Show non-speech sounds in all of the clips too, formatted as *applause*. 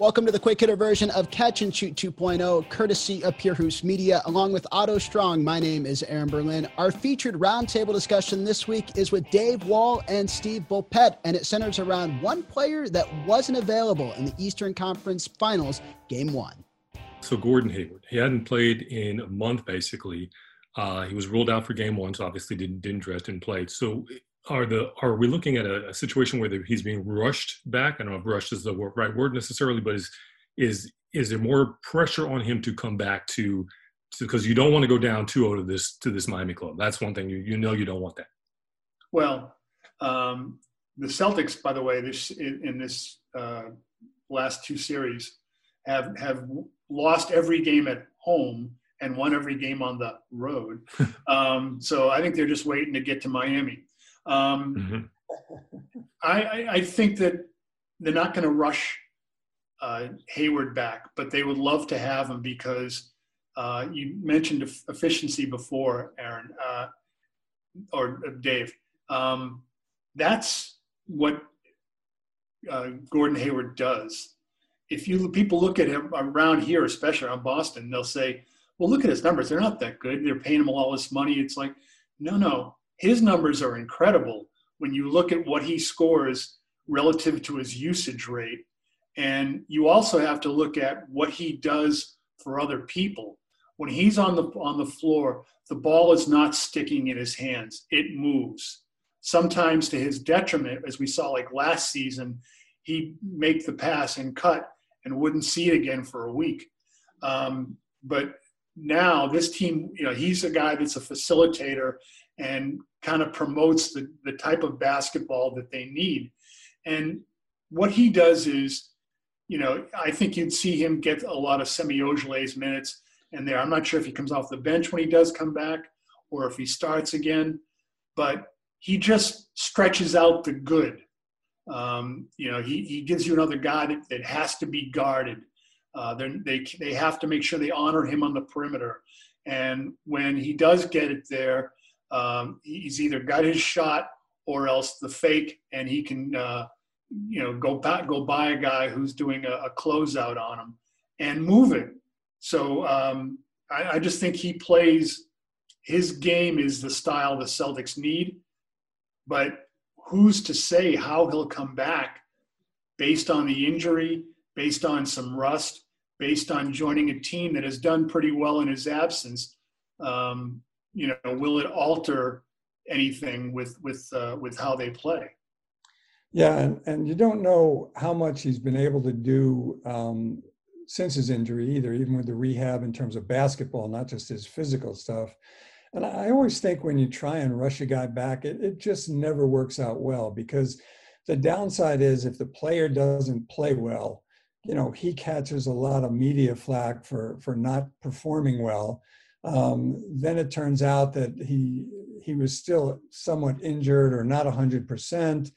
Welcome to the quick hitter version of Catch and Shoot 2.0, courtesy of Pure Hoops Media, along with Otto Strong. My name is Aaron Berlin. Our featured roundtable discussion this week is with Dave Wohl and Steve Bulpett, and it centers around one player that wasn't available in the Eastern Conference Finals, Game One. So Gordon Hayward, he hadn't played in a month basically. Uh, he was ruled out for Game One, so obviously didn't didn't dress, didn't play. So are the are we looking at a, a situation where he's being rushed back? I don't know if rushed is the right word necessarily, but is is is there more pressure on him to come back to because you don't want to go down 2-0 to this to this Miami club. That's one thing you you know you don't want that. Well, um, the Celtics, by the way, this in, in this uh, last two series have have lost every game at home and won every game on the road. *laughs* um, so I think they're just waiting to get to Miami. Um, mm-hmm. I, I, I, think that they're not going to rush uh, Hayward back, but they would love to have him because uh, you mentioned efficiency before, Aaron uh, or uh, Dave. Um, that's what uh, Gordon Hayward does. If you people look at him around here, especially around Boston, they'll say, "Well, look at his numbers; they're not that good. They're paying him all this money." It's like, no, no, his numbers are incredible when you look at what he scores relative to his usage rate. And you also have to look at what he does for other people. When he's on the on the floor, the ball is not sticking in his hands. It moves. Sometimes to his detriment, as we saw like last season, he'd make the pass and cut and wouldn't see it again for a week. Um, but now this team, you know, he's a guy that's a facilitator and kind of promotes the, the type of basketball that they need. And what he does is, you know, I think you'd see him get a lot of Semi Ojeleye's minutes and there. I'm not sure if he comes off the bench when he does come back or if he starts again, but he just stretches out the good. Um, you know, he, he gives you another guy that, that has to be guarded. Uh, they, they have to make sure they honor him on the perimeter. And when he does get it there, um, he's either got his shot or else the fake, and he can, uh, you know, go back, go by a guy who's doing a, a closeout on him and move it. So um, I, I just think he plays. His game is the style the Celtics need, but who's to say how he'll come back based on the injury, based on some rust, based on joining a team that has done pretty well in his absence. Um, you know, will it alter anything with with uh, with how they play? Yeah, and, and you don't know how much he's been able to do um, since his injury either, even with the rehab in terms of basketball, not just his physical stuff. And I always think when you try and rush a guy back, it, it just never works out well because the downside is if the player doesn't play well, you know, he catches a lot of media flack for for not performing well. Um, then it turns out that he he was still somewhat injured or not 100%.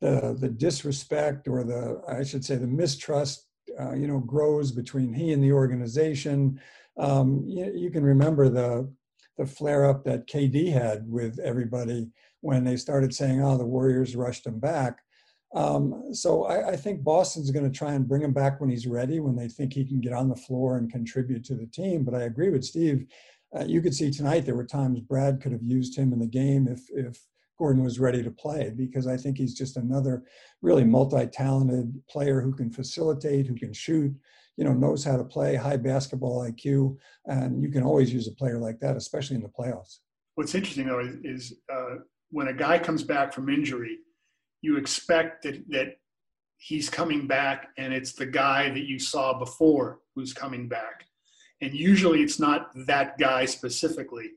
The, the disrespect or the, I should say, the mistrust, uh, you know, grows between he and the organization. Um, you, you can remember the, the flare up that KD had with everybody when they started saying, oh, the Warriors rushed him back. Um, so I, I, think Boston's going to try and bring him back when he's ready, when they think he can get on the floor and contribute to the team. But I agree with Steve. Uh, you could see tonight there were times Brad could have used him in the game if if Gordon was ready to play because I think he's just another really multi-talented player who can facilitate, who can shoot, you know, knows how to play, high basketball IQ, and you can always use a player like that, especially in the playoffs. What's interesting though is, uh, when a guy comes back from injury you expect that that he's coming back and it's the guy that you saw before who's coming back and usually it's not that guy specifically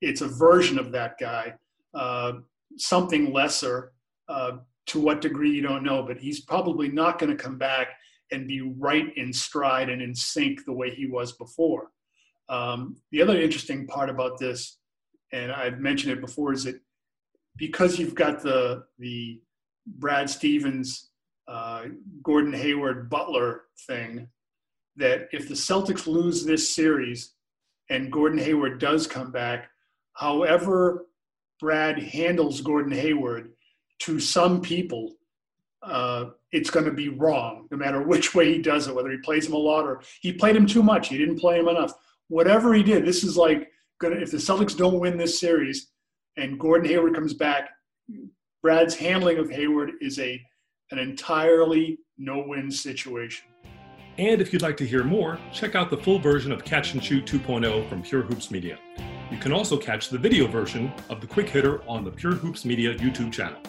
it's a version of that guy uh, something lesser uh, to what degree you don't know but he's probably not going to come back and be right in stride and in sync the way he was before. Um, the other interesting part about this, and I've mentioned it before, is that because you've got the the Brad Stevens, uh, Gordon Hayward, Butler thing, that if the Celtics lose this series and Gordon Hayward does come back, however Brad handles Gordon Hayward, to some people, uh, it's going to be wrong, no matter which way he does it, whether he plays him a lot or he played him too much, he didn't play him enough. Whatever he did, this is like gonna if the Celtics don't win this series and Gordon Hayward comes back, Brad's handling of Hayward is a an entirely no-win situation. And if you'd like to hear more, check out the full version of Catch and Shoot 2.0 from Pure Hoops Media. You can also catch the video version of the Quick Hitter on the Pure Hoops Media YouTube channel.